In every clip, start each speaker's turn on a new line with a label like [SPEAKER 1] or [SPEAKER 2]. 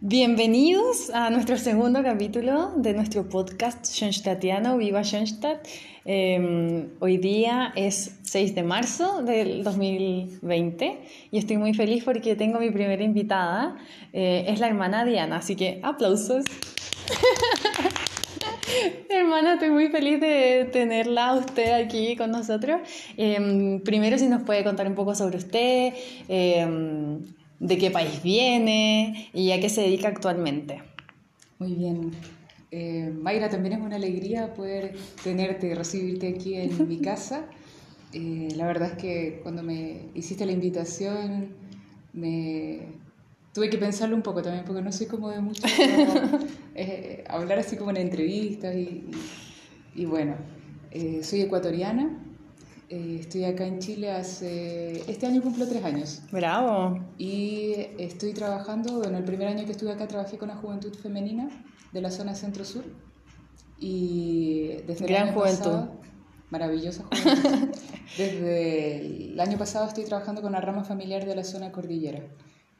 [SPEAKER 1] Bienvenidos a nuestro segundo capítulo de nuestro podcast Schoenstadtiano, Viva Schoenstatt. Em, hoy día es 6 de marzo del 2020 y estoy muy feliz porque tengo mi primera invitada, eh, es la hermana Diana, así que aplausos. Hermana, estoy muy feliz de tenerla usted aquí con nosotros. Em, primero, si nos puede contar un poco sobre usted, em, de qué país viene y a qué se dedica actualmente.
[SPEAKER 2] Muy bien. Eh, Mayra, también es una alegría poder tenerte y recibirte aquí en mi casa. Eh, la verdad es que cuando me hiciste la invitación, me tuve que pensarlo un poco también, porque no soy como de mucho eh, hablar así como en entrevistas y, y, bueno, soy ecuatoriana, eh, estoy acá en Chile hace... Este año cumplo tres años.
[SPEAKER 1] Bravo.
[SPEAKER 2] Y estoy trabajando, bueno, el primer año que estuve acá trabajé con la juventud femenina de la zona centro-sur. Y desde
[SPEAKER 1] Gran juventud.
[SPEAKER 2] maravillosa juventud. desde el año pasado estoy trabajando con la rama familiar de la zona cordillera.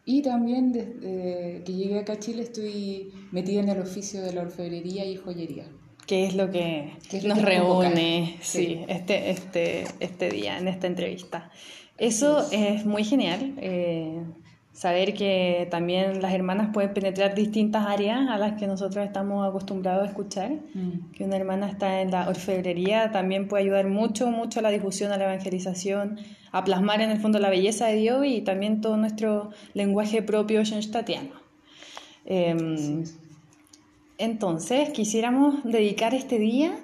[SPEAKER 2] Y también desde que llegué acá a Chile estoy metida en el oficio de la orfebrería y joyería
[SPEAKER 1] qué es lo que nos reúne sí. este, este, este día, en esta entrevista. Eso es. muy genial, eh, saber que también las hermanas pueden penetrar distintas áreas a las que nosotros estamos acostumbrados a escuchar, mm. que una hermana está en la orfebrería, también puede ayudar mucho, mucho a la difusión, a la evangelización, a plasmar en el fondo la belleza de Dios y también todo nuestro lenguaje propio schoenstattiano. Em, entonces, quisiéramos dedicar este día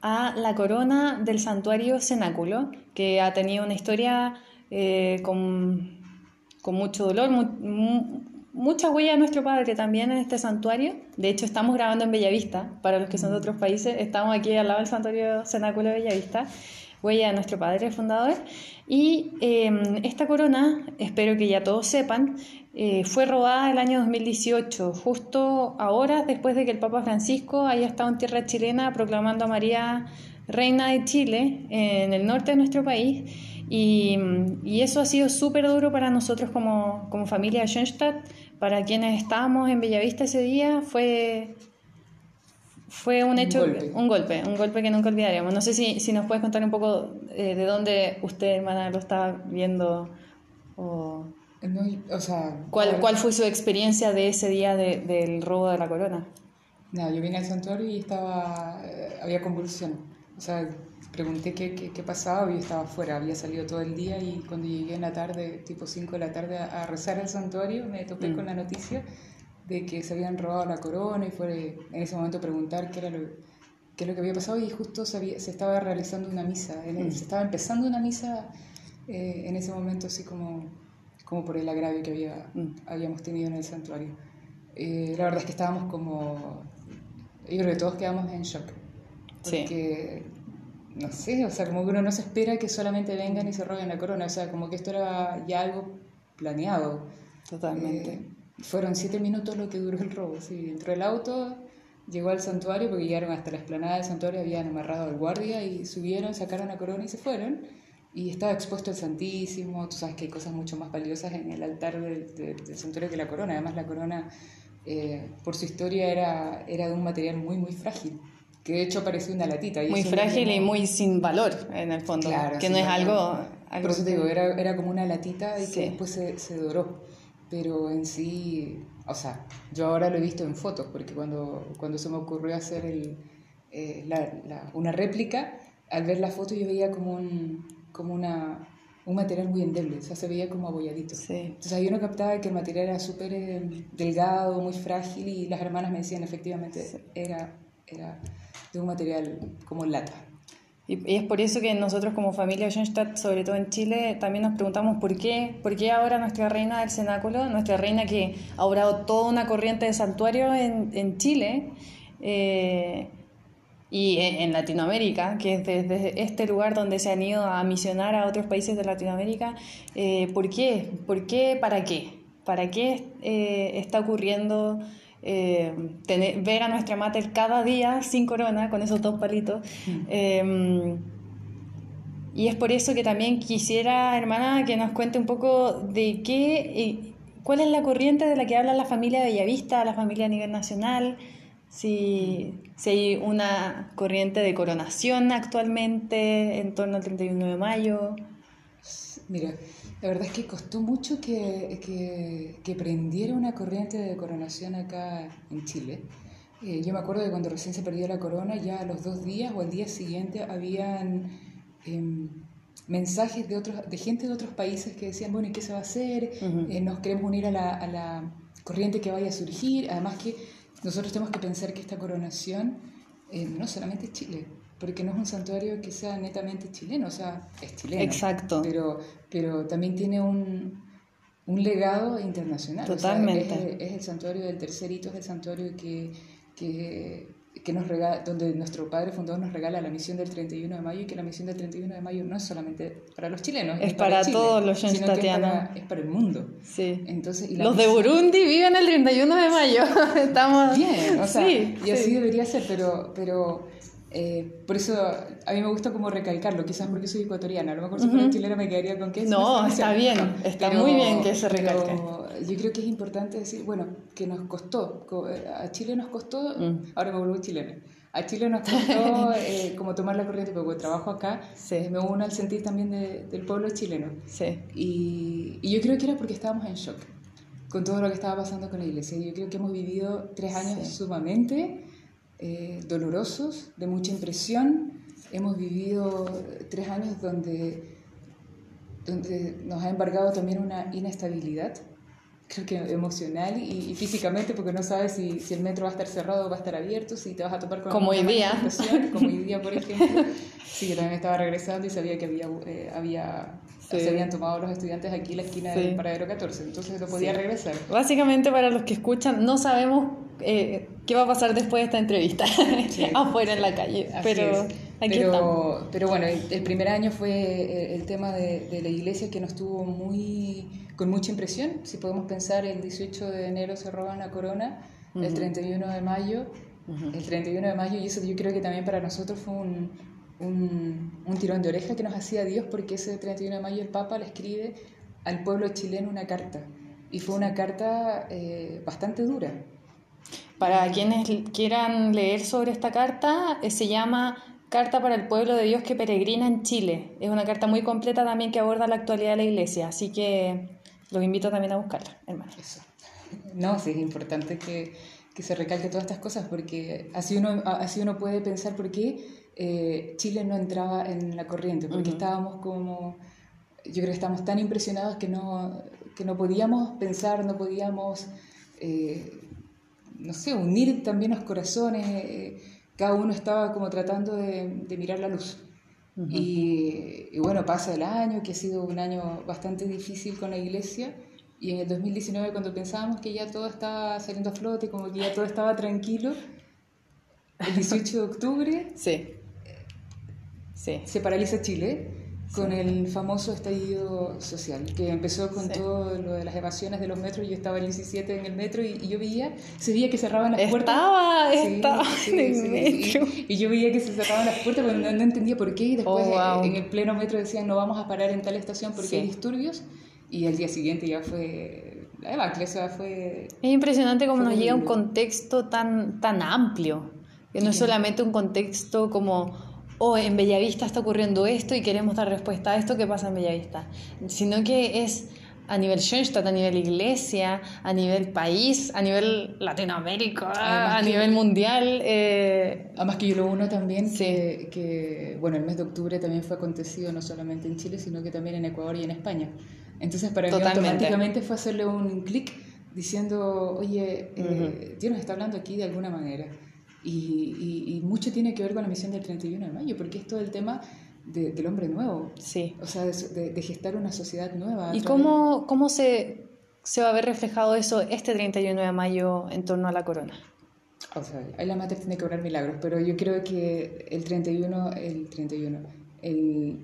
[SPEAKER 1] a la corona del santuario Cenáculo, que ha tenido una historia eh, con, mucho dolor, mucha huella de nuestro padre también en este santuario. De hecho, estamos grabando en Bellavista, para los que son de otros países, estamos aquí al lado del santuario Cenáculo de Bellavista, huella de nuestro padre fundador. Y em, esta corona, espero que ya todos sepan, eh, fue robada el año 2018, justo ahora después de que el Papa Francisco haya estado en tierra chilena proclamando a María Reina de Chile en el norte de nuestro país. Y, eso ha sido súper duro para nosotros como, como familia de Schoenstatt, para quienes estábamos en Bellavista ese día, fue, fue un hecho, un golpe. un golpe, que nunca olvidaremos. No sé si, si nos puedes contar un poco eh, de dónde usted, hermana, lo está viendo o...
[SPEAKER 2] o sea,
[SPEAKER 1] ¿Cuál, ¿Cuál fue su experiencia de ese día de, del robo de la corona?
[SPEAKER 2] Nada, yo vine al santuario y estaba, eh, había convulsión. O sea, pregunté qué, qué, qué, pasaba y yo estaba afuera, había salido todo el día y cuando llegué en la tarde, tipo 5 de la tarde, a, rezar al santuario, me topé mm. con la noticia de que se habían robado la corona y fue en ese momento preguntar qué era lo, qué es lo que había pasado y justo se, se estaba realizando una misa, mm. se estaba empezando una misa eh, en ese momento así como como por el agravio que había, mm. habíamos tenido en el santuario. Eh, la verdad es que estábamos como, yo creo que todos quedamos en shock, porque, no sé, o sea, como que uno no se espera que solamente vengan y se roben la corona, o sea, como que esto era ya algo planeado.
[SPEAKER 1] Totalmente.
[SPEAKER 2] Eh, fueron siete minutos lo que duró el robo, sí, entró el auto, llegó al santuario, porque llegaron hasta la explanada del santuario, habían amarrado al guardia y subieron, sacaron la corona y se fueron y estaba expuesto el Santísimo, tú sabes que hay cosas mucho más valiosas en el altar del, del, santuario que la corona, además la corona eh, por su historia era, era de un material muy muy frágil, que de hecho parecía una latita.
[SPEAKER 1] muy frágil y muy sin valor en el fondo, que no es algo...
[SPEAKER 2] Por eso te digo, era, era como una latita y que después se, se doró, pero en sí, o sea, yo ahora lo he visto en fotos, porque cuando, cuando se me ocurrió hacer el, eh, la, una réplica, al ver la foto yo veía como un como una, un material muy endeble, o sea, se veía como abolladito.
[SPEAKER 1] Sí.
[SPEAKER 2] Entonces ahí uno captaba que el material era súper eh, delgado, muy frágil y las hermanas me decían efectivamente era, era de un material como lata.
[SPEAKER 1] Y, es por eso que nosotros como familia Schoenstatt, sobre todo en Chile, también nos preguntamos por qué, por qué ahora nuestra reina del cenáculo, nuestra reina que ha obrado toda una corriente de santuario en, en Chile, eh, y en Latinoamérica, que es desde este lugar donde se han ido a misionar a otros países de Latinoamérica, eh, ¿por qué? ¿Por qué? ¿Para qué? ¿Para qué eh, está ocurriendo eh, tener, ver a nuestra mater cada día sin corona, con esos dos palitos? Mm. y es por eso que también quisiera, hermana, que nos cuente un poco de qué cuál es la corriente de la que habla la familia de Bellavista, la familia a nivel nacional, si, si hay una corriente de coronación actualmente en torno al 31 de mayo.
[SPEAKER 2] Mira, la verdad es que costó mucho que, que, que prendiera una corriente de coronación acá en Chile. Eh, yo me acuerdo de cuando recién se perdió la corona, ya a los dos días o al día siguiente habían em, mensajes de, otros, de gente de otros países que decían, bueno, ¿y qué se va a hacer? Eh, nos queremos unir a la, a la, corriente que vaya a surgir. Además que nosotros tenemos que pensar que esta coronación eh, no solamente es Chile, porque no es un santuario que sea netamente chileno, o sea, es chileno.
[SPEAKER 1] Exacto.
[SPEAKER 2] Pero, pero también tiene un, un legado internacional.
[SPEAKER 1] Totalmente.
[SPEAKER 2] es, el santuario del tercer hito, es el santuario que, que, que, nos regala, donde nuestro padre fundador nos regala la misión del 31 de mayo y que la misión del 31 de mayo no es solamente para los chilenos,
[SPEAKER 1] es, para, todos los
[SPEAKER 2] que es para, es para, el mundo.
[SPEAKER 1] Sí.
[SPEAKER 2] Entonces,
[SPEAKER 1] los de Burundi viven el 31 de mayo. Estamos
[SPEAKER 2] bien, o sea, sí, y así debería ser, pero, pero eh, por eso a mí me gusta como recalcarlo, quizás porque soy ecuatoriana, a lo mejor si fuera chilena me quedaría con que
[SPEAKER 1] No, está bien, está muy bien que se recalque.
[SPEAKER 2] yo creo que es importante decir, bueno, que nos costó, a Chile nos costó, mm. ahora me vuelvo chilena, a Chile nos costó eh, como tomar la corriente, porque trabajo acá, me uno al sentir también del pueblo chileno.
[SPEAKER 1] Sí.
[SPEAKER 2] Y, y, yo creo que era porque estábamos en shock con todo lo que estaba pasando con la iglesia. Yo creo que hemos vivido tres años sumamente eh, dolorosos, de mucha impresión. Hemos vivido tres años donde, donde nos ha embargado también una inestabilidad, creo que emocional y, físicamente, porque no sabes si, si, el metro va a estar cerrado o va a estar abierto, si te vas a topar con...
[SPEAKER 1] Como hoy día.
[SPEAKER 2] Como hoy día, por ejemplo. Sí, yo también estaba regresando y sabía que había, eh, había se habían tomado los estudiantes aquí la esquina del paradero 14, entonces no podía regresar.
[SPEAKER 1] Básicamente para los que escuchan, no sabemos eh, qué va a pasar después de esta entrevista afuera en la calle, pero aquí
[SPEAKER 2] pero, pero bueno, el, primer año fue eh, el tema de, de, la iglesia que nos tuvo muy, con mucha impresión, si podemos pensar, el 18 de enero se roban la corona, el 31 de mayo, el 31 de mayo, y eso yo creo que también para nosotros fue un un, un, tirón de oreja que nos hacía Dios porque ese 31 de mayo el Papa le escribe al pueblo chileno una carta. Y fue una carta eh, bastante dura.
[SPEAKER 1] Para quienes quieran leer sobre esta carta, eh, se llama Carta para el pueblo de Dios que peregrina en Chile. Es una carta muy completa también que aborda la actualidad de la iglesia, así que los invito también a buscarla, hermano.
[SPEAKER 2] Eso. No, sí, es importante que, que se recalque todas estas cosas porque así uno, así uno puede pensar por qué eh, Chile no entraba en la corriente, porque estábamos como, yo creo que estábamos tan impresionados que no, que no podíamos pensar, no podíamos, eh, no sé, unir también los corazones, eh, cada uno estaba como tratando de, mirar la luz. y, y, bueno, pasa el año, que ha sido un año bastante difícil con la iglesia, y en el 2019 cuando pensábamos que ya todo estaba saliendo a flote, como que ya todo estaba tranquilo, el 18 de octubre
[SPEAKER 1] sí
[SPEAKER 2] se paraliza Chile con el famoso estallido social, que empezó con todo lo de las evasiones de los metros. Yo estaba el 17 en el metro y, yo veía, se veía que cerraban las puertas.
[SPEAKER 1] Estaba, estaba en el metro.
[SPEAKER 2] Y, yo veía que se cerraban las puertas, pero no, entendía por qué. Y después oh, en el pleno metro decían, no vamos a parar en tal estación porque hay disturbios. Y al día siguiente ya fue la debacle, fue...
[SPEAKER 1] Es impresionante cómo nos llega un contexto tan, tan amplio, que no es solamente un contexto como o en Bellavista está ocurriendo esto y queremos dar respuesta a esto que pasa en Bellavista, sino que es a nivel Schoenstatt, a nivel iglesia, a nivel país, a nivel Latinoamérica, a nivel mundial. Eh...
[SPEAKER 2] Además que yo lo uno también, que, bueno, el mes de octubre también fue acontecido no solamente en Chile, sino que también en Ecuador y en España. Entonces para mí automáticamente fue hacerle un clic diciendo, oye, eh, Dios nos está hablando aquí de alguna manera. Y, y, mucho tiene que ver con la misión del 31 de mayo, porque es todo el tema del hombre nuevo.
[SPEAKER 1] Sí.
[SPEAKER 2] O sea, de, de gestar una sociedad nueva.
[SPEAKER 1] ¿Y cómo, cómo se, se, va a ver reflejado eso este 31 de mayo en torno a la corona?
[SPEAKER 2] O sea, ahí la mater tiene que obrar milagros, pero yo creo que el 31, el 31, el,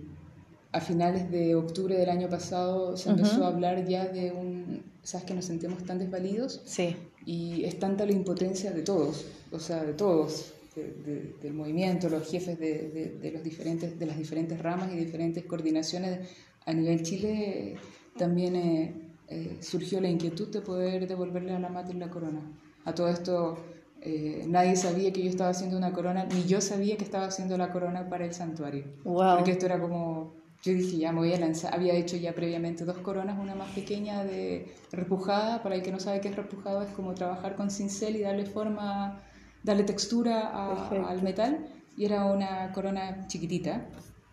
[SPEAKER 2] a finales de octubre del año pasado se empezó a hablar ya de un, ¿sabes que nos sentimos tan desvalidos?
[SPEAKER 1] Sí.
[SPEAKER 2] Y es tanta la impotencia de todos, o sea, de todos, del movimiento, los jefes de, de, los diferentes, de las diferentes ramas y diferentes coordinaciones a nivel Chile, también eh, eh, surgió la inquietud de poder devolverle a la madre la corona. A todo esto eh, nadie sabía que yo estaba haciendo una corona, ni yo sabía que estaba haciendo la corona para el santuario. Porque esto era como, yo dije, ya me voy a lanzar, había hecho ya previamente dos coronas, una más pequeña de repujada, para el que no sabe qué es repujado, es como trabajar con cincel y darle forma, darle textura al metal, y era una corona chiquitita,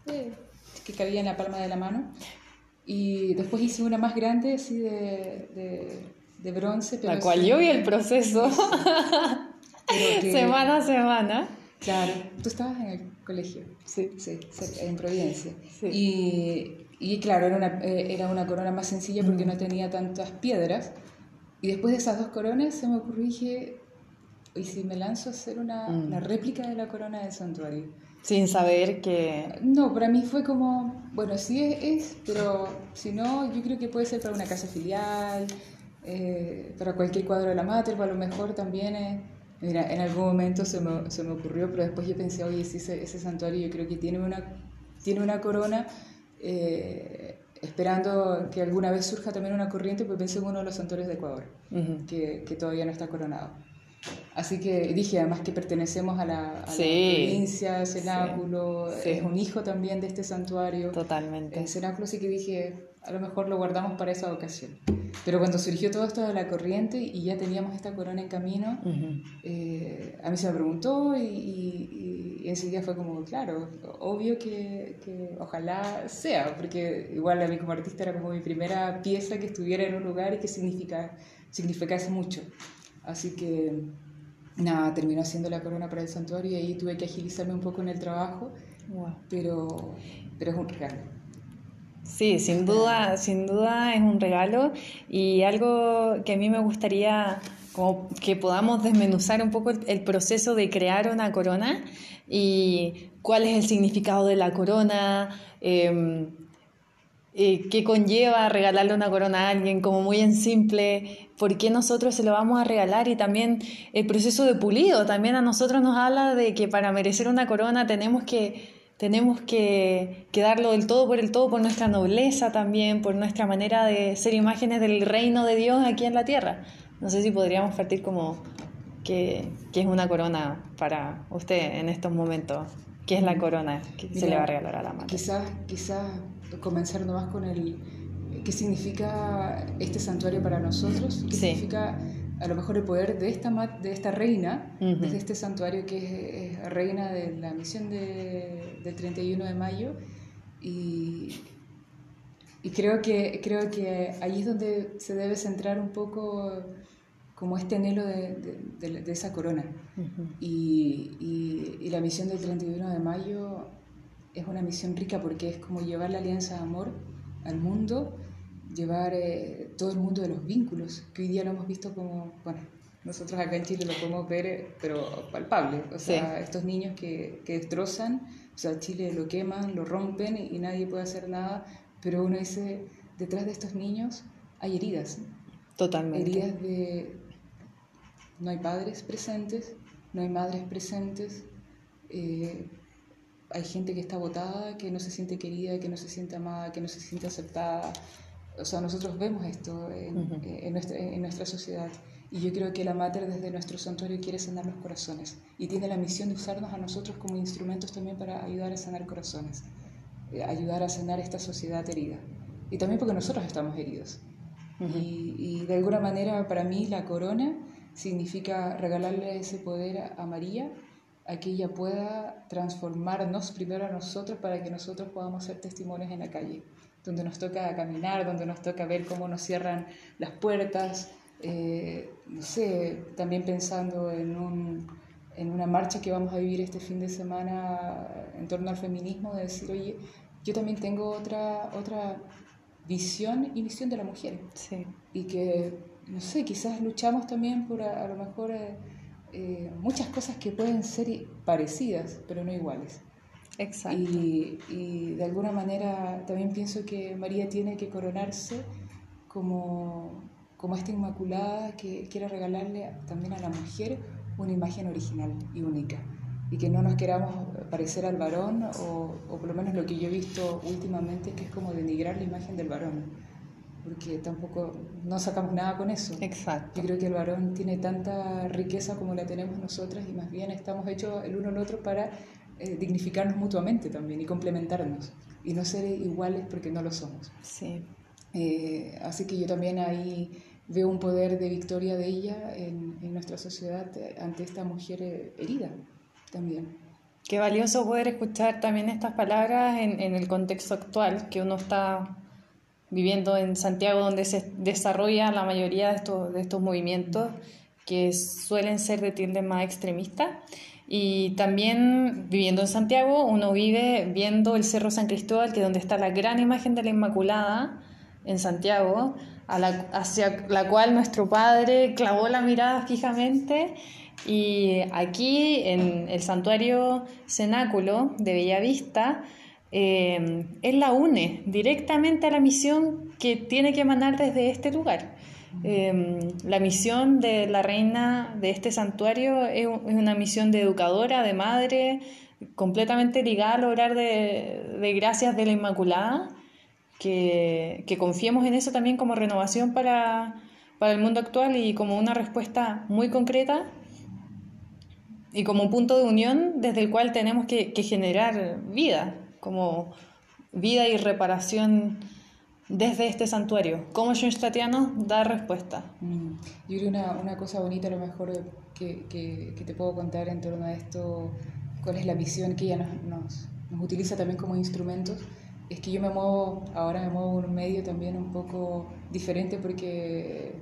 [SPEAKER 2] que cabía en la palma de la mano. Y después hice una más grande, así de, de, bronce.
[SPEAKER 1] la cual yo vi el proceso. semana a semana.
[SPEAKER 2] Claro, tú estabas en el colegio. Sí. Sí, en Providencia. Y, y, claro, era una, eh, era una corona más sencilla porque no tenía tantas piedras. Y después de esas dos coronas se me ocurrió, dije, ¿y si me lanzo a hacer una, mm. una réplica de la corona del santuario?
[SPEAKER 1] Sin saber que...
[SPEAKER 2] No, para mí fue como, bueno, sí es, pero si no, yo creo que puede ser para una casa filial, eh, para cualquier cuadro de la mater, o a lo mejor también es... Mira, en algún momento se me, se me ocurrió, pero después yo pensé, oye, sí, ese, ese santuario yo creo que tiene una, tiene una corona, eh, esperando que alguna vez surja también una corriente, pues pensé en uno de los santuarios de Ecuador, que, que todavía no está coronado. Así que dije, además que pertenecemos a la, a provincia, Cenáculo, es un hijo también de este santuario.
[SPEAKER 1] Totalmente.
[SPEAKER 2] El Cenáculo, así que dije, a lo mejor lo guardamos para esa ocasión. Pero cuando surgió todo esto de la corriente y ya teníamos esta corona en camino, eh, a mí se me preguntó y, y, enseguida fue como, claro, obvio que, que, ojalá sea, porque igual a mí como artista era como mi primera pieza que estuviera en un lugar y que significa, significase mucho. Así que nada, terminó haciendo la corona para el santuario y ahí tuve que agilizarme un poco en el trabajo, pero, pero es un regalo.
[SPEAKER 1] Sí, sin duda, sin duda es un regalo y algo que a mí me gustaría como que podamos desmenuzar un poco el, proceso de crear una corona y cuál es el significado de la corona, eh, eh, qué conlleva regalarle una corona a alguien, como muy en simple, por qué nosotros se lo vamos a regalar y también el proceso de pulido, también a nosotros nos habla de que para merecer una corona tenemos que, tenemos que, que darlo del todo por el todo, por nuestra nobleza también, por nuestra manera de ser imágenes del reino de Dios aquí en la tierra. No sé si podríamos partir como que, que es una corona para usted en estos momentos. ¿Qué es la corona que se le va a regalar a la madre?
[SPEAKER 2] Quizás, quizás comenzar nomás con el qué significa este santuario para nosotros, qué significa a lo mejor el poder de esta, de esta reina, de este santuario que es, reina de la misión de, del 31 de mayo. Y, y, creo, que, creo que ahí es donde se debe centrar un poco como este anhelo de, de, esa corona. y, y, y, la misión del 31 de mayo es una misión rica porque es como llevar la alianza de amor al mundo, llevar eh, todo el mundo de los vínculos, que hoy día lo hemos visto como, bueno, nosotros acá en Chile lo podemos ver, eh, pero palpable, o sea, estos niños que, que, destrozan, o sea, Chile lo queman, lo rompen y, nadie puede hacer nada, pero uno dice, detrás de estos niños hay heridas.
[SPEAKER 1] Totalmente.
[SPEAKER 2] Heridas de, no hay padres presentes, no hay madres presentes, eh, hay gente que está votada, que no se siente querida, que no se siente amada, que no se siente aceptada. O sea, nosotros vemos esto en, nuestra, en nuestra sociedad. Y yo creo que la Mater desde nuestro santuario quiere sanar los corazones y tiene la misión de usarnos a nosotros como instrumentos también para ayudar a sanar corazones, eh, ayudar a sanar esta sociedad herida. Y también porque nosotros estamos heridos. y, y, de alguna manera para mí la corona significa regalarle ese poder a María a que ella pueda transformarnos primero a nosotros para que nosotros podamos ser testimonios en la calle, donde nos toca caminar, donde nos toca ver cómo nos cierran las puertas, eh, no sé, también pensando en, un, en una marcha que vamos a vivir este fin de semana en torno al feminismo, de decir, oye, yo también tengo otra, otra visión y visión de la mujer.
[SPEAKER 1] Sí.
[SPEAKER 2] Y que, no sé, quizás luchamos también por a, lo mejor... Eh, eh, muchas cosas que pueden ser parecidas, pero no iguales.
[SPEAKER 1] Exacto.
[SPEAKER 2] Y, y, de alguna manera también pienso que María tiene que coronarse como, como esta Inmaculada que quiere regalarle también a la mujer una imagen original y única. Y que no nos queramos parecer al varón, o, o por lo menos lo que yo he visto últimamente, que es como denigrar la imagen del varón. porque tampoco no sacamos nada con eso.
[SPEAKER 1] Exacto.
[SPEAKER 2] Yo creo que el varón tiene tanta riqueza como la tenemos nosotras y más bien estamos hechos el uno al otro para eh, dignificarnos mutuamente también y complementarnos y no ser iguales porque no lo somos.
[SPEAKER 1] Sí.
[SPEAKER 2] Eh, así que yo también ahí veo un poder de victoria de ella en, en nuestra sociedad ante esta mujer herida también.
[SPEAKER 1] Qué valioso poder escuchar también estas palabras en, en el contexto actual que uno está viviendo en Santiago, donde se desarrolla la mayoría de estos, de estos movimientos que suelen ser de tilde más extremista. Y también viviendo en Santiago, uno vive viendo el Cerro San Cristóbal, que es donde está la gran imagen de la Inmaculada en Santiago, hacia la cual nuestro padre clavó la mirada fijamente y aquí en el santuario cenáculo de Bellavista, eh, él la une directamente a la misión que tiene que emanar desde este lugar. Eh, la misión de la reina de este santuario es, una misión de educadora, de madre, completamente ligada al obrar de, de gracias de la Inmaculada, que, confiemos en eso también como renovación para, para el mundo actual y como una respuesta muy concreta y como un punto de unión desde el cual tenemos que generar vida, como vida y reparación desde este santuario. ¿Cómo Schoenstatiano da respuesta?
[SPEAKER 2] Mm. Yo creo una, una cosa bonita a lo mejor que, que, que, te puedo contar en torno a esto, cuál es la visión que ella nos, nos, nos utiliza también como instrumentos, es que yo me muevo, ahora me muevo en un medio también un poco diferente porque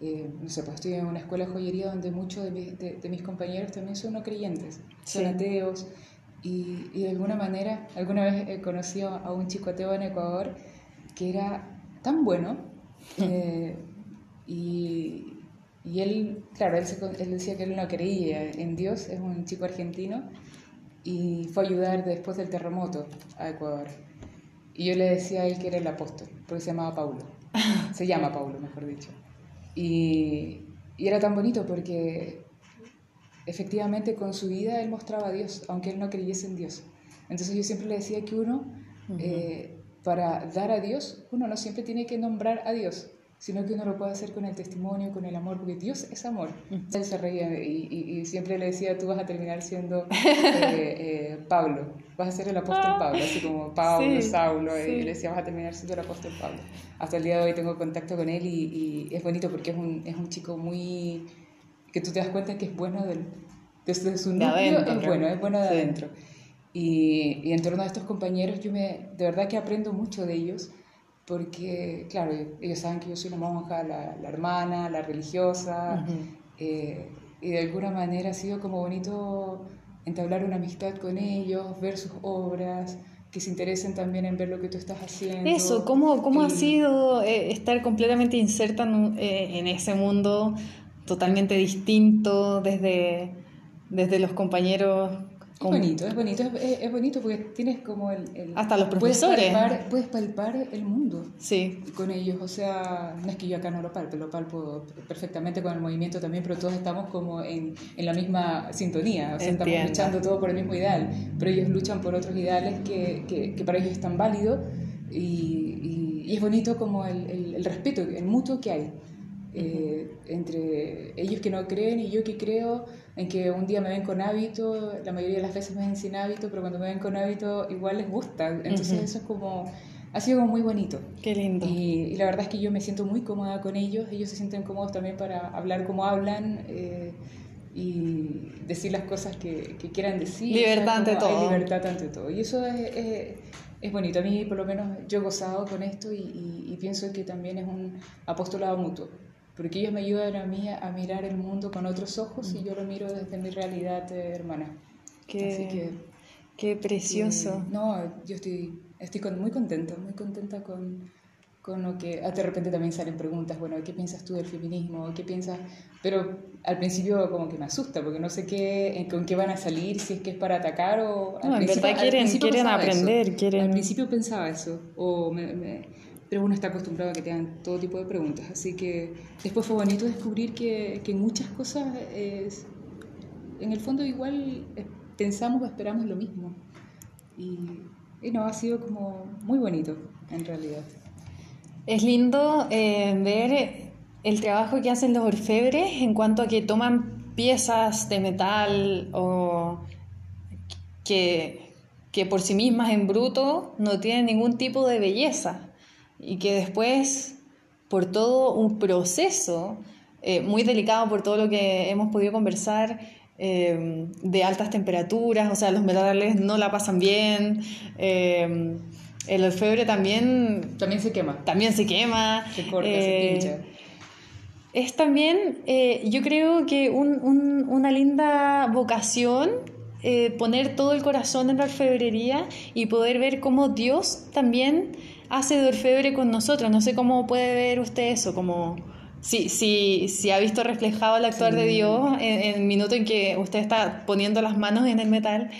[SPEAKER 2] eh, no sé, pues estoy en una escuela de joyería donde muchos de, de, mis compañeros también son no creyentes, son ateos. Y, y, de alguna manera, alguna vez he conocido a un chico ateo en Ecuador que era tan bueno eh, y, y, él, claro, él, él, decía que él no creía en Dios, es un chico argentino y fue a ayudar después del terremoto a Ecuador. Y yo le decía a él que era el apóstol, porque se llamaba Paulo, se llama Paulo, mejor dicho. Y, y, era tan bonito porque efectivamente con su vida él mostraba a Dios, aunque él no creyese en Dios. Entonces yo siempre le decía que uno, uh -huh. eh, para dar a Dios, uno no siempre tiene que nombrar a Dios, sino que uno lo puede hacer con el testimonio, con el amor, porque Dios es amor. Él se reía y, y, y, siempre le decía, tú vas a terminar siendo eh, eh, Pablo, vas a ser el apóstol ah, Pablo, así como Pablo, sí, Saulo, sí. y le decía, vas a terminar siendo el apóstol Pablo. Hasta el día de hoy tengo contacto con él y, y es bonito porque es un, es un chico muy... que tú te das cuenta que es bueno del, desde su núcleo, de adentro, es bueno, es bueno de sí. adentro. Y, y, en torno a estos compañeros, yo me, de verdad que aprendo mucho de ellos, porque, claro, ellos saben que yo soy la monja, la, la hermana, la religiosa, uh -huh. eh, y de alguna manera ha sido como bonito entablar una amistad con ellos, ver sus obras, que se interesen también en ver lo que tú estás haciendo.
[SPEAKER 1] Eso, ¿cómo, cómo y... ha sido eh, estar completamente inserta en, eh, en, ese mundo totalmente distinto desde, desde los compañeros?
[SPEAKER 2] Es bonito, es bonito, es, es, bonito porque tienes como el... el
[SPEAKER 1] Hasta los profesores.
[SPEAKER 2] Puedes palpar, puedes palpar, el mundo
[SPEAKER 1] sí.
[SPEAKER 2] con ellos, o sea, no es que yo acá no lo palpe, lo palpo perfectamente con el movimiento también, pero todos estamos como en, en la misma sintonía, o sea, Entiendo. estamos luchando todo por el mismo ideal, pero ellos luchan por otros ideales que, que, que para ellos es tan válido y, y, y es bonito como el, el, el, respeto, el mutuo que hay. Eh, entre ellos que no creen y yo que creo en que un día me ven con hábito, la mayoría de las veces me ven sin hábito, pero cuando me ven con hábito igual les gusta. Entonces uh -huh. eso es como, ha sido como muy bonito.
[SPEAKER 1] Qué lindo.
[SPEAKER 2] Y, y, la verdad es que yo me siento muy cómoda con ellos, ellos se sienten cómodos también para hablar como hablan. Eh, y decir las cosas que, que quieran decir.
[SPEAKER 1] Libertad ante todo.
[SPEAKER 2] Libertad ante todo. Y eso es, es, es, bonito. A mí, por lo menos, yo he gozado con esto y, y, y pienso que también es un apostolado mutuo porque ellos me ayudan a mí a, mirar el mundo con otros ojos y yo lo miro desde mi realidad eh, hermana.
[SPEAKER 1] Qué, Así que, qué precioso.
[SPEAKER 2] Y, no, yo estoy, estoy con, muy contenta, muy contenta con, con lo que... Ah, de repente también salen preguntas, bueno, ¿qué piensas tú del feminismo? ¿Qué piensas...? Pero al principio como que me asusta, porque no sé qué, con qué van a salir, si es que es para atacar o...
[SPEAKER 1] No, en verdad quieren, quieren aprender,
[SPEAKER 2] eso.
[SPEAKER 1] quieren...
[SPEAKER 2] Al principio pensaba eso, o me, me pero uno está acostumbrado a que te hagan todo tipo de preguntas. Así que después fue bonito descubrir que, que muchas cosas, es, en el fondo igual pensamos o esperamos lo mismo. Y, y, no, ha sido como muy bonito, en realidad.
[SPEAKER 1] Es lindo eh, ver el trabajo que hacen los orfebres en cuanto a que toman piezas de metal o que, que por sí mismas en bruto no tienen ningún tipo de belleza y que después, por todo un proceso eh, muy delicado, por todo lo que hemos podido conversar, eh, de altas temperaturas, o sea, los metales no la pasan bien. El orfebre también...
[SPEAKER 2] También se quema.
[SPEAKER 1] También se quema.
[SPEAKER 2] Se corta, se
[SPEAKER 1] eh,
[SPEAKER 2] pincha.
[SPEAKER 1] Es también, eh, yo creo que un- un- una linda vocación eh, poner todo el corazón en la orfebrería y poder ver cómo Dios también hace de orfebre con nosotros. No sé cómo puede ver usted eso, como si, si, si ha visto reflejado el actuar de
[SPEAKER 2] Sí.
[SPEAKER 1] Dios en, en el minuto en que usted está poniendo las manos en el metal.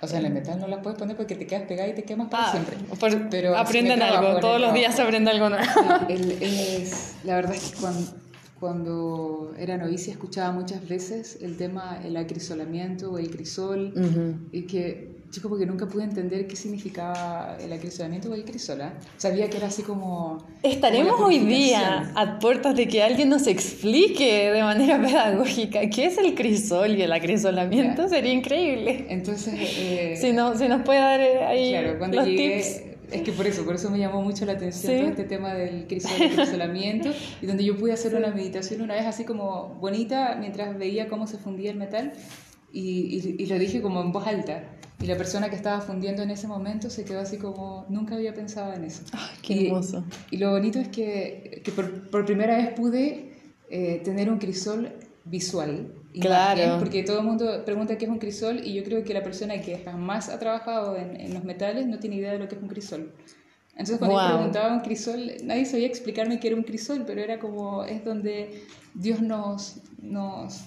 [SPEAKER 2] O sea, en el metal no la puedes poner porque te quedas pegada y te quemas para
[SPEAKER 1] Ah,
[SPEAKER 2] siempre.
[SPEAKER 1] por-
[SPEAKER 2] Pero trabajo
[SPEAKER 1] algo, todos los días se aprende algo nuevo.
[SPEAKER 2] Él- él es- la verdad es que cuando, cuando era novicia escuchaba muchas veces el tema el acrisolamiento o el crisol
[SPEAKER 1] Ujú.
[SPEAKER 2] y que yo como que nunca pude entender qué significaba el acrisolamiento o el crisol. ¿ah? Sabía que era así como...
[SPEAKER 1] Estaremos
[SPEAKER 2] como
[SPEAKER 1] hoy día a puertas de que alguien nos explique de manera pedagógica qué es el crisol y el acrisolamiento.
[SPEAKER 2] Ya.
[SPEAKER 1] Sería increíble.
[SPEAKER 2] Entonces... eh,
[SPEAKER 1] Si, no, si nos puede dar eh, ahí
[SPEAKER 2] Claro, cuando
[SPEAKER 1] los
[SPEAKER 2] llegué,
[SPEAKER 1] tips.
[SPEAKER 2] es que por eso, por eso me llamó mucho la atención
[SPEAKER 1] Sí.
[SPEAKER 2] todo este tema del crisol, del crisolamiento, y donde yo pude hacer una meditación una vez así como bonita, mientras veía cómo se fundía el metal, y, y- y lo dije como en voz alta. Y la persona que estaba fundiendo en ese momento se quedó así como, nunca había pensado en eso.
[SPEAKER 1] Ay, qué
[SPEAKER 2] Y-
[SPEAKER 1] hermoso.
[SPEAKER 2] Y lo bonito es que, que por, por primera vez pude eh, tener un crisol visual. imagen,
[SPEAKER 1] Claro.
[SPEAKER 2] Porque todo el mundo pregunta qué es un crisol y yo creo que la persona que jamás ha trabajado en, en los metales no tiene idea de lo que es un crisol. Entonces cuando
[SPEAKER 1] Wow.
[SPEAKER 2] preguntaba un crisol, nadie sabía explicarme qué era un crisol, pero era como, es donde Dios nos, nos,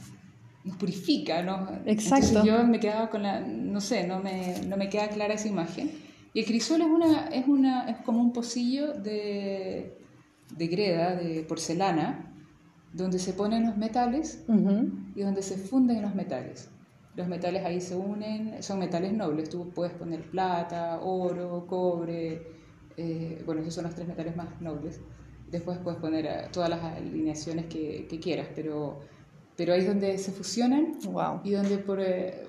[SPEAKER 2] nos purifica, ¿no?
[SPEAKER 1] Exacto.
[SPEAKER 2] Entonces yo me quedaba con la, no sé, no me, no me queda clara esa imagen. Y el crisol es, una, es, una, es como un pocillo de, de greda, de porcelana, donde se ponen los metales y donde se funden los metales. Los metales ahí se unen, son metales nobles. Tú puedes poner plata, oro, cobre, eh, bueno, esos son los tres metales más nobles. Después puedes poner eh, todas las alineaciones que, que quieras, pero, pero ahí es donde se fusionan
[SPEAKER 1] Wow.
[SPEAKER 2] y donde por, eh,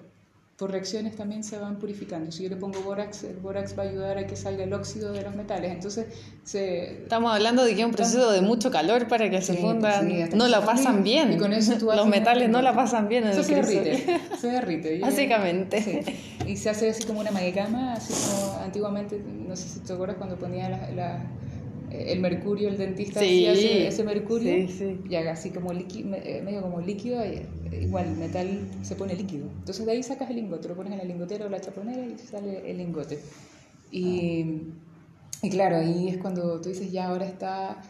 [SPEAKER 2] por reacciones también se van purificando. Si yo le pongo bórax, el bórax va a ayudar a que salga el óxido de los metales. Entonces, se,
[SPEAKER 1] Estamos hablando de que es un proceso de mucho calor para que se fundan.
[SPEAKER 2] sí,
[SPEAKER 1] no la pasan bien.
[SPEAKER 2] y con eso tú
[SPEAKER 1] Los metales
[SPEAKER 2] un-
[SPEAKER 1] no la pasan bien
[SPEAKER 2] Eso se derrite, se derrite.
[SPEAKER 1] Básicamente.
[SPEAKER 2] sí. Y se hace así como una amalgama, así como antiguamente, no sé si te acuerdas cuando ponía la- la- el mercurio, el dentista
[SPEAKER 1] Sí,
[SPEAKER 2] hacía ese, ese mercurio,
[SPEAKER 1] sí, sí.
[SPEAKER 2] y haga así como líquido, medio como líquido, eh, igual el metal se pone líquido. Entonces de ahí sacas el lingote, lo pones en la lingotera o la chaponera y sale el lingote. Y, y claro, ahí es cuando tú dices, ya ahora está,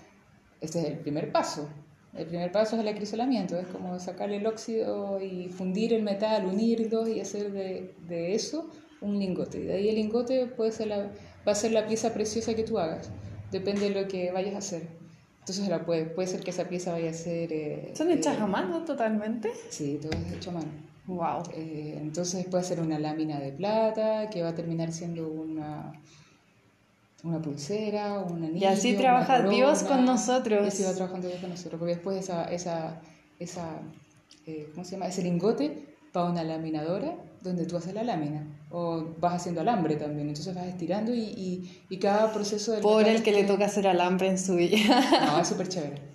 [SPEAKER 2] este es el primer paso. El primer paso es el acrisolamiento, es como sacarle el óxido y fundir el metal, unirlos y hacer de, de eso un lingote. Y de ahí el lingote puede ser la, va a ser la pieza preciosa que tú hagas, depende de lo que vayas a hacer. Entonces la puede, puede ser que esa pieza vaya a ser... eh,
[SPEAKER 1] ¿Son hechas
[SPEAKER 2] eh,
[SPEAKER 1] a mano totalmente?
[SPEAKER 2] Sí, todo es hecho a mano.
[SPEAKER 1] Wow.
[SPEAKER 2] Eh, entonces puede ser una lámina de plata que va a terminar siendo una, una pulsera, un anillo.
[SPEAKER 1] Y así trabaja
[SPEAKER 2] corona,
[SPEAKER 1] Dios con nosotros.
[SPEAKER 2] Y así va trabajando Dios con nosotros. Porque después esa, esa, esa ¿cómo se llama? Ese lingote va a una laminadora donde tú haces la lámina. O vas haciendo alambre también. Entonces vas estirando y, y, y cada proceso del
[SPEAKER 1] Por el que le toca hacer alambre en su vida.
[SPEAKER 2] No, es súper chévere.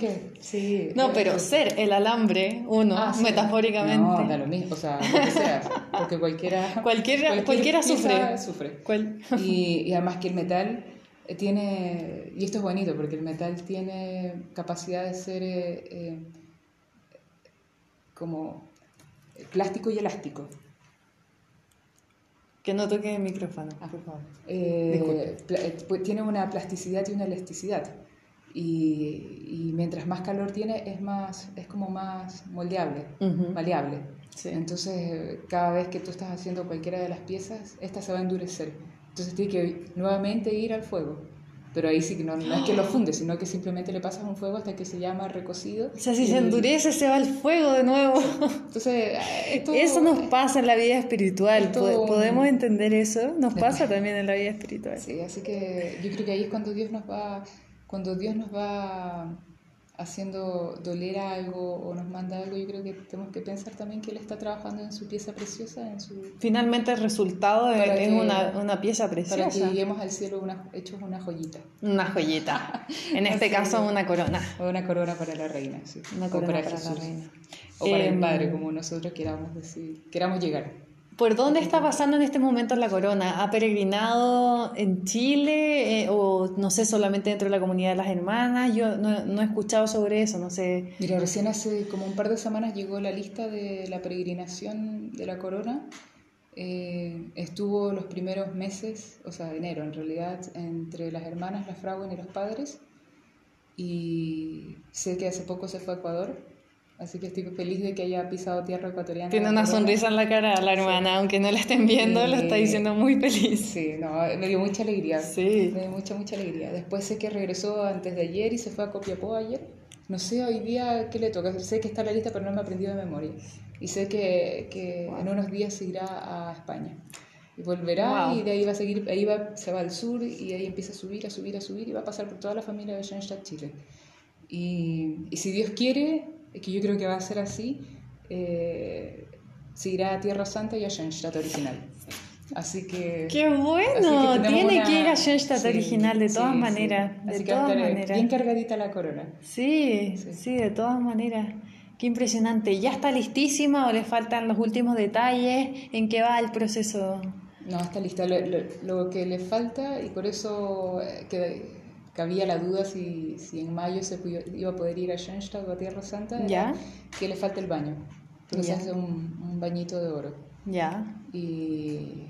[SPEAKER 2] Que, sí,
[SPEAKER 1] No, pero ser el alambre, uno,
[SPEAKER 2] Ah, sí.
[SPEAKER 1] metafóricamente.
[SPEAKER 2] No, da lo mismo, o sea, lo que sea, porque cualquiera,
[SPEAKER 1] Cualquiera-
[SPEAKER 2] cualquier
[SPEAKER 1] cualquiera sufre.
[SPEAKER 2] sufre.
[SPEAKER 1] ¿Cuál?
[SPEAKER 2] Y, y además que el metal tiene, y esto es bonito, porque el metal tiene capacidad de ser eh, eh, como plástico y elástico.
[SPEAKER 1] Que no toque el micrófono,
[SPEAKER 2] Ah.
[SPEAKER 1] por favor.
[SPEAKER 2] Eh,
[SPEAKER 1] Disculpe.
[SPEAKER 2] pla- eh, pues tiene una plasticidad y una elasticidad. Y, y mientras más calor tiene, es, más, es como más moldeable,
[SPEAKER 1] Ujú.
[SPEAKER 2] maleable.
[SPEAKER 1] Sí.
[SPEAKER 2] Entonces, eh, cada vez que tú estás haciendo cualquiera de las piezas, esta se va a endurecer. Entonces, tiene que nuevamente ir al fuego. Pero ahí sí que no, no es que lo funde, sino que simplemente le pasas un fuego hasta que se llama recocido.
[SPEAKER 1] O sea, si
[SPEAKER 2] y-
[SPEAKER 1] se endurece, se va al fuego de nuevo.
[SPEAKER 2] Entonces, eh, esto-
[SPEAKER 1] Eso nos pasa en la vida espiritual.
[SPEAKER 2] Esto-
[SPEAKER 1] ¿Podemos entender eso? Nos pasa también en la vida espiritual.
[SPEAKER 2] Sí, así que yo creo que ahí es cuando Dios nos va cuando Dios nos va haciendo doler algo o nos manda algo, yo creo que tenemos que pensar también que Él está trabajando en su pieza preciosa, en su...
[SPEAKER 1] Finalmente el resultado es una, una, pieza preciosa.
[SPEAKER 2] Para que lleguemos al cielo una, hechos una joyita.
[SPEAKER 1] Una joyita. En este caso una corona.
[SPEAKER 2] Una corona para la reina, sí.
[SPEAKER 1] Una corona para, la reina.
[SPEAKER 2] O para el em, Padre, como nosotros queramos decir, queramos llegar.
[SPEAKER 1] ¿Por dónde está pasando en este momento la corona? ¿Ha peregrinado en Chile eh, o no sé, solamente dentro de la comunidad de las hermanas? Yo no, he escuchado sobre eso, no sé.
[SPEAKER 2] Mira, recién hace como un par de semanas llegó la lista de la peregrinación de la corona. Eh, estuvo los primeros meses, o sea, enero en realidad, entre las hermanas, la Frauen y los padres. Y sé que hace poco se fue a Ecuador Así que estoy feliz de que haya pisado tierra ecuatoriana.
[SPEAKER 1] Tiene una sonrisa en la cara la hermana, aunque no la estén viendo, lo está diciendo muy feliz.
[SPEAKER 2] Sí, no, me dio mucha alegría. Sí. Me dio mucha, mucha alegría. Después sé que regresó antes de ayer y se fue a Copiapó ayer. No sé hoy día qué le toca. Sé que está en la lista, pero no me ha aprendido de memoria. Y sé que, que en unos días se irá a España. Y volverá y de ahí va a seguir, ahí va, se va al sur y ahí empieza a subir, a subir, a subir y va a pasar por toda la familia de Schoenstatt, Chile. Y, y si Dios quiere, que yo creo que va a ser así, eh, se irá a Tierra Santa y a Schoenstatt original. Así que...
[SPEAKER 1] ¡Qué bueno! Tiene que ir a Schoenstatt original, de todas maneras. De todas maneras.
[SPEAKER 2] Bien cargadita la corona.
[SPEAKER 1] Sí, sí, de todas maneras. Qué impresionante. ¿Ya está listísima o le faltan los últimos detalles? ¿En qué va el proceso?
[SPEAKER 2] No, está lista. Lo, lo, que le falta, y por eso eh, que había la duda si, si en mayo se iba a poder ir a Schoenstatt o a Tierra Santa, ¿Ya? que le falta el baño. Entonces hace un, un, bañito de oro.
[SPEAKER 1] Ya.
[SPEAKER 2] Y,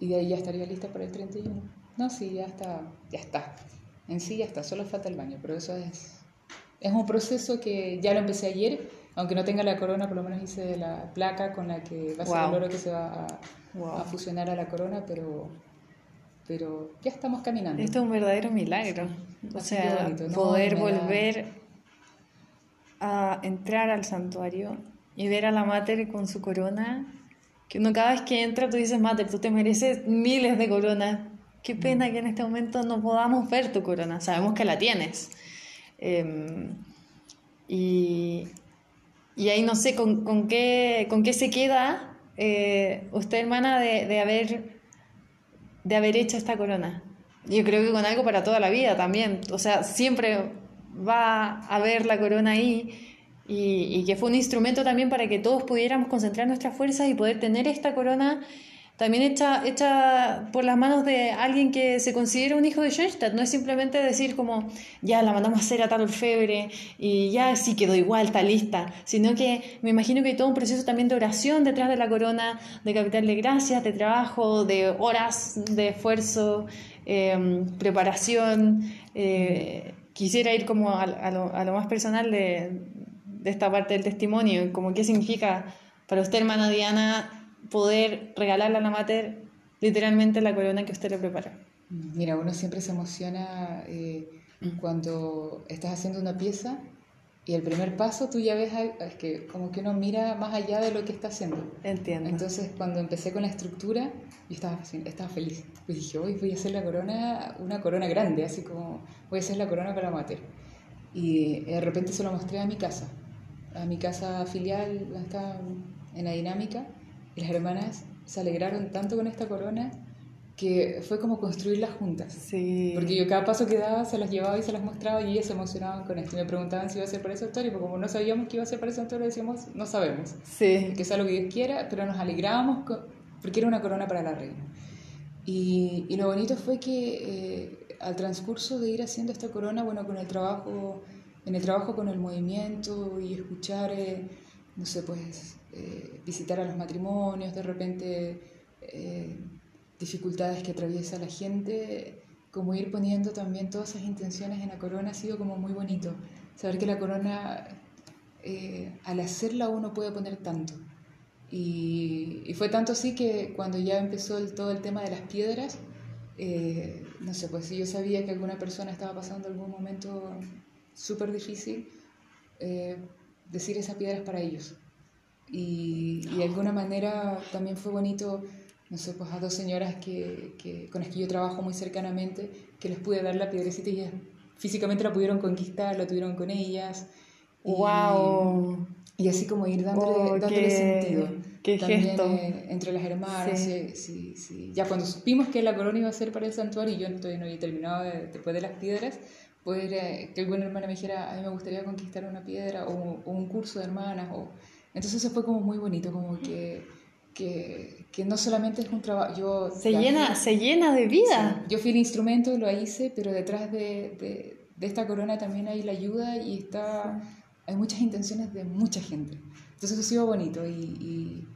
[SPEAKER 2] y, de ahí ya estaría lista para el 31. No, sí, ya está, ya está. En sí ya está, solo falta el baño, pero eso es, es un proceso que ya lo empecé ayer, aunque no tenga la corona, por lo menos hice la placa con la que va a ser el oro que se va a, a fusionar a la corona, pero pero ya estamos caminando.
[SPEAKER 1] Esto es un verdadero milagro. O sea, poder volver a entrar al santuario y ver a la Mater con su corona, que uno cada vez que entra tú dices, Mater, tú te mereces miles de coronas. Qué pena que en este momento no podamos ver tu corona, sabemos que la tienes. Em, y, y, ahí no sé con, con, qué, con qué se queda eh, usted, hermana, de, de haber de haber hecho esta corona. Yo creo que con algo para toda la vida también. O sea, siempre va a haber la corona ahí y, y, que fue un instrumento también para que todos pudiéramos concentrar nuestras fuerzas y poder tener esta corona también hecha, hecha por las manos de alguien que se considera un hijo de Schoenstatt. No es simplemente decir como, ya la mandamos a hacer a tal orfebre y ya sí quedó igual, está lista, sino que me imagino que hay todo un proceso también de oración detrás de la corona, de capital de gracias, de trabajo, de horas de esfuerzo, em, preparación. Eh, quisiera ir como a, lo, más personal de, de esta parte del testimonio, como qué significa para usted, hermana Diana, poder regalarle a la mater literalmente la corona que usted le prepara.
[SPEAKER 2] Mira, uno siempre se emociona eh, cuando estás haciendo una pieza y el primer paso tú ya ves, es que como que uno mira más allá de lo que está haciendo.
[SPEAKER 1] Entiendo.
[SPEAKER 2] Entonces cuando empecé con la estructura, yo estaba, estaba feliz. Pues dije, hoy voy a hacer la corona, una corona grande, así como voy a hacer la corona para Mater. Y de repente se lo mostré a mi casa, a mi casa filial, está en la dinámica y las hermanas se alegraron tanto con esta corona que fue como construirlas juntas.
[SPEAKER 1] Sí.
[SPEAKER 2] Porque yo cada paso que daba se las llevaba y se las mostraba y ellas se emocionaban con esto. Y me preguntaban si iba a ser para ese autor y como no sabíamos que iba a ser para ese autor, decíamos, no sabemos.
[SPEAKER 1] Sí.
[SPEAKER 2] Que sea lo que Dios quiera, pero nos alegrábamos porque era una corona para la reina. Y, y lo bonito fue que eh, al transcurso de ir haciendo esta corona, bueno, con el trabajo, en el trabajo con el movimiento y escuchar, eh, no sé, pues eh, visitar a los matrimonios, de repente eh, dificultades que atraviesa la gente, como ir poniendo también todas esas intenciones en la corona ha sido como muy bonito. Saber que la corona, eh, al hacerla uno puede poner tanto. Y, y, fue tanto así que cuando ya empezó todo el tema de las piedras, no sé, pues si yo sabía que alguna persona estaba pasando algún momento súper difícil, decir esa piedra es para ellos. Y, de alguna manera también fue bonito, no sé, pues a dos señoras que, que, con las que yo trabajo muy cercanamente, que les pude dar la piedrecita y físicamente la pudieron conquistar, lo tuvieron con ellas.
[SPEAKER 1] ¡Wow!
[SPEAKER 2] Y, así como ir dándole,
[SPEAKER 1] Oh,
[SPEAKER 2] dándole
[SPEAKER 1] qué-
[SPEAKER 2] sentido.
[SPEAKER 1] qué
[SPEAKER 2] También,
[SPEAKER 1] gesto.
[SPEAKER 2] eh, entre las hermanas,
[SPEAKER 1] Sí.
[SPEAKER 2] sí, sí, sí. Ya cuando supimos que la corona iba a ser para el santuario y yo todavía no había terminado de- después de las piedras, pues eh, que alguna hermana me dijera, a mí me gustaría conquistar una piedra o, o un curso de hermanas. O... Entonces eso fue como muy bonito, como que, que, que no solamente es un trabajo.
[SPEAKER 1] Se llena,
[SPEAKER 2] fui-
[SPEAKER 1] se llena de vida.
[SPEAKER 2] Sí, Yo fui el instrumento, lo hice, pero detrás de, de- de esta corona también hay la ayuda y está, hay muchas intenciones de mucha gente. Entonces eso ha sido bonito y, y,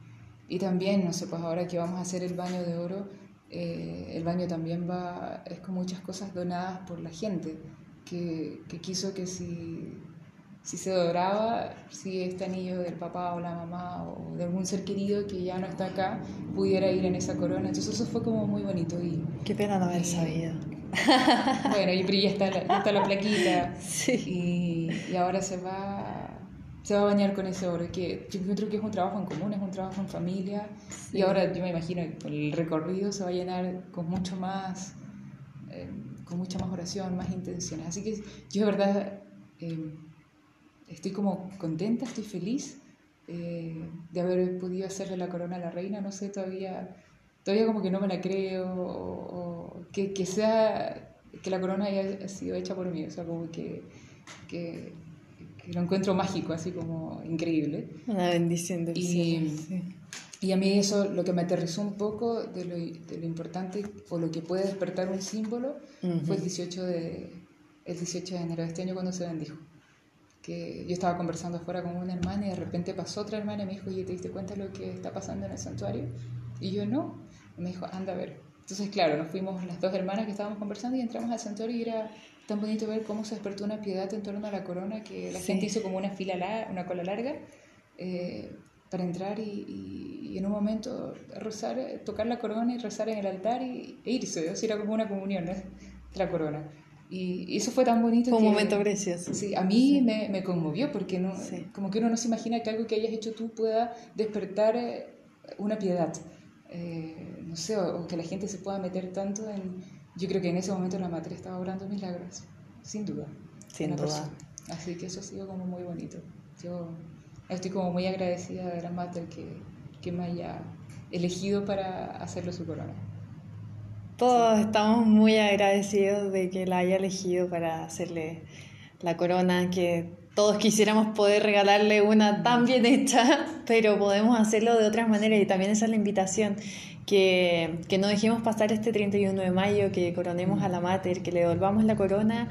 [SPEAKER 2] y también, no sé, pues ahora que vamos a hacer el baño de oro, eh, el baño también va, es con muchas cosas donadas por la gente, que, que quiso que si, si se doraba, si este anillo del papá o la mamá o de algún ser querido que ya no está acá, pudiera ir en esa corona. Entonces eso fue como muy bonito y...
[SPEAKER 1] Qué pena no haber
[SPEAKER 2] Sí.
[SPEAKER 1] sabido.
[SPEAKER 2] Bueno, y ya está la, ya está la plaquita
[SPEAKER 1] Sí.
[SPEAKER 2] y, y ahora se va, se va a bañar con ese oro, que yo creo que es un trabajo en común, es un trabajo en familia
[SPEAKER 1] Sí.
[SPEAKER 2] y ahora yo me imagino que el recorrido se va a llenar con mucho más, eh, con mucha más oración, más intenciones. Así que yo de verdad eh, estoy como contenta, estoy feliz eh, de haber podido hacerle la corona a la reina, no sé, todavía, todavía como que no me la creo, o, o que, que sea, que la corona haya sido hecha por mí, o sea, como que, que, que lo encuentro mágico, así como increíble.
[SPEAKER 1] Una bendición del
[SPEAKER 2] Y-
[SPEAKER 1] cielo. sí.
[SPEAKER 2] Y a mí eso lo que me aterrizó un poco de lo, de lo importante o lo que puede despertar un símbolo fue el 18, de, el 18 de enero de este año cuando se bendijo. Que yo estaba conversando afuera con una hermana y de repente pasó otra hermana y me dijo, oye, ¿te diste cuenta de lo que está pasando en el santuario? Y yo no. Y me dijo, anda a ver. Entonces, claro, nos fuimos las dos hermanas que estábamos conversando y entramos al santuario y era tan bonito ver cómo se despertó una piedad en torno a la corona que la
[SPEAKER 1] Sí.
[SPEAKER 2] gente hizo como una fila, la- una cola larga. eh, para entrar y, y- y en un momento rezar, tocar la corona y rezar en el altar y, e irse, o sea, era como una comunión ¿no? de la corona. Y, eso fue tan bonito
[SPEAKER 1] Fue un
[SPEAKER 2] que-
[SPEAKER 1] momento precioso.
[SPEAKER 2] Sí, a mí me, me conmovió porque no,
[SPEAKER 1] Sí.
[SPEAKER 2] como que uno no se imagina que algo que hayas hecho tú pueda despertar eh, una piedad. Eh, no sé, o, o que la gente se pueda meter tanto en... Yo creo que en ese momento la madre estaba obrando milagros, sin duda.
[SPEAKER 1] Sin duda.
[SPEAKER 2] persona. Así que eso ha sido como muy bonito. Yo estoy como muy agradecida de la madre que, que me haya elegido para hacerle su corona.
[SPEAKER 1] Todos estamos muy agradecidos de que la haya elegido para hacerle la corona, que todos quisiéramos poder regalarle una tan bien hecha, pero podemos hacerlo de otras maneras. Y también esa es la invitación, que, que no dejemos pasar este 31 de mayo, que coronemos a la Mater, que le devolvamos la corona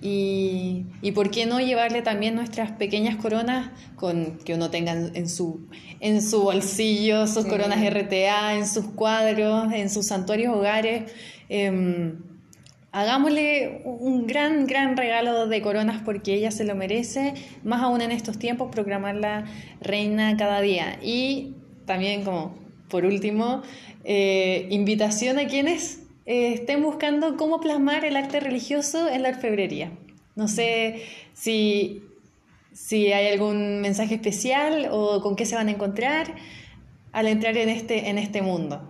[SPEAKER 1] y, y por qué no llevarle también nuestras pequeñas coronas con que uno tenga en, su, en su bolsillo, sus
[SPEAKER 2] Sí.
[SPEAKER 1] coronas RTA, en sus cuadros, en sus santuarios hogares. Em, hagámosle un gran, gran regalo de coronas porque ella se lo merece, más aún en estos tiempos, proclamarla reina cada día. Y también como por último, eh, invitación a quienes eh, estén buscando cómo plasmar el arte religioso en la orfebrería. No sé si, si hay algún mensaje especial o con qué se van a encontrar al entrar en este, en este mundo.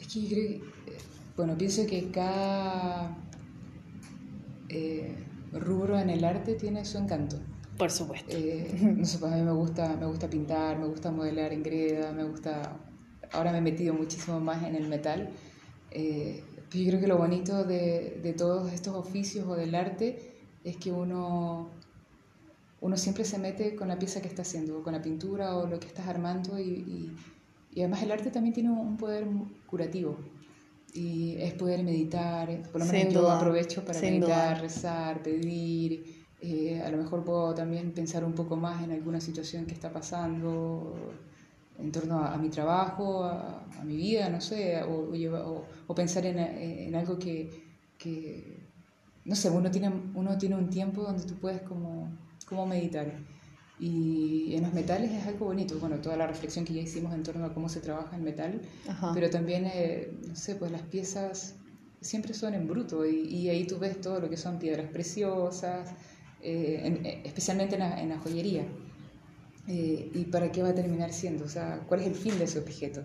[SPEAKER 2] Es que yo creo que, eh, bueno, pienso que cada eh, rubro en el arte tiene su encanto.
[SPEAKER 1] Por supuesto.
[SPEAKER 2] Eh, no sé, pues a mí me gusta, me gusta pintar, me gusta modelar en greda, me gusta... Ahora me he metido muchísimo más en el metal. Eh, yo creo que lo bonito de, de todos estos oficios o del arte es que uno, uno siempre se mete con la pieza que está haciendo, con la pintura o lo que estás armando y, y, y además el arte también tiene un poder curativo y es poder meditar, por lo menos
[SPEAKER 1] Sin
[SPEAKER 2] yo
[SPEAKER 1] duda,
[SPEAKER 2] aprovecho para
[SPEAKER 1] sin
[SPEAKER 2] meditar,
[SPEAKER 1] duda.
[SPEAKER 2] rezar, pedir, eh, a lo mejor puedo también pensar un poco más en alguna situación que está pasando en torno a, a mi trabajo, a, a mi vida, no sé, o, o o pensar en, en algo que, que, no sé, uno tiene, uno tiene un tiempo donde tú puedes como, como meditar. Y en los metales es algo bonito, bueno, toda la reflexión que ya hicimos en torno a cómo se trabaja el metal,
[SPEAKER 1] Ajá.
[SPEAKER 2] pero también, eh, no sé, pues las piezas siempre son en bruto y, y ahí tú ves todo lo que son piedras preciosas, eh, en- eh, especialmente en la, en la joyería. Eh, ¿Y para qué va a terminar siendo? O sea, ¿cuál es el fin de ese objeto?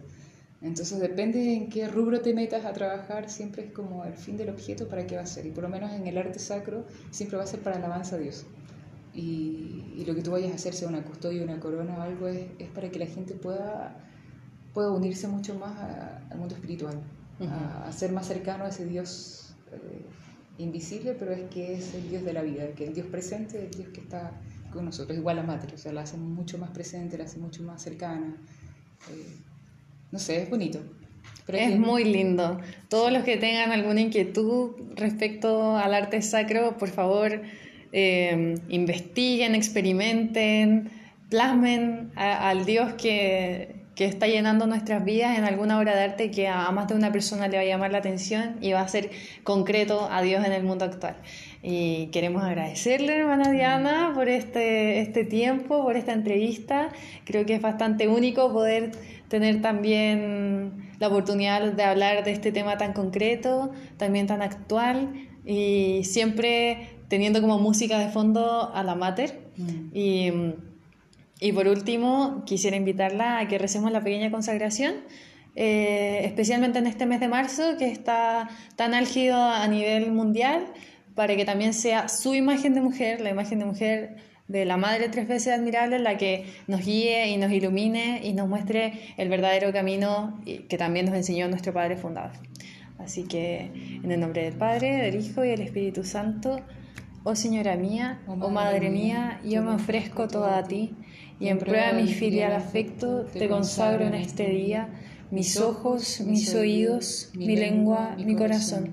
[SPEAKER 2] Entonces depende en qué rubro te metas a trabajar, siempre es como el fin del objeto para qué va a ser. Y por lo menos en el arte sacro siempre va a ser para alabanza a Dios. Y, lo que tú vayas a hacer, sea una custodia, una corona o algo, es, es para que la gente pueda, pueda unirse mucho más al mundo espiritual, a, ser más cercano a ese Dios eh, invisible, pero es que es el Dios de la vida, que el Dios presente, el Dios que está con nosotros, igual a Mater, o sea, la hace mucho más presente, la hace mucho más cercana. Eh, no sé, es bonito.
[SPEAKER 1] es muy lindo. Todos los que tengan alguna inquietud respecto al arte sacro, por favor, eh, investiguen, experimenten, plasmen al Dios que, que, está llenando nuestras vidas en alguna obra de arte que a más de una persona le va a llamar la atención y va a ser concreto a Dios en el mundo actual. Y queremos agradecerle, hermana Diana, por este, este tiempo, por esta entrevista. Creo que es bastante único poder tener también la oportunidad de hablar de este tema tan concreto, también tan actual y siempre teniendo como música de fondo a la mater. Mm. Y, y, por último, quisiera invitarla a que recemos la pequeña consagración. Eh, especialmente en este mes de marzo que está tan álgido a nivel mundial, para que también sea su imagen de mujer, la imagen de mujer de la Madre tres veces admirable, la que nos guíe y nos ilumine y nos muestre el verdadero camino que también nos enseñó nuestro Padre Fundador. Así que en el nombre del Padre, del Hijo y del Espíritu Santo, oh Señora mía, oh Madre mía, yo me ofrezco toda a ti y en prueba de mi filial afecto te consagro en este día mis ojos, mis oídos, mi lengua, mi corazón,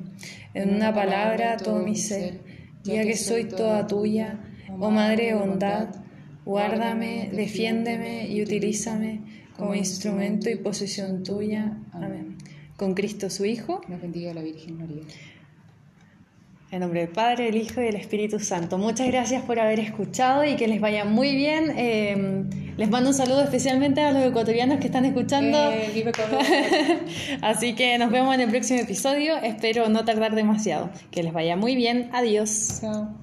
[SPEAKER 1] en una palabra todo mi ser, ya que soy toda tuya Oh Madre de bondad, guárdame, defiéndeme y utilízame como instrumento y posesión tuya. Amén. Con Cristo su Hijo.
[SPEAKER 2] Nos bendiga la Virgen María.
[SPEAKER 1] En nombre del Padre, del Hijo y del Espíritu Santo. Muchas gracias por haber escuchado y que les vaya muy bien. Em, les mando un saludo especialmente a los ecuatorianos que están escuchando. Eh, Así que nos vemos en el próximo episodio. Espero no tardar demasiado. Que les vaya muy bien. Adiós. Chao.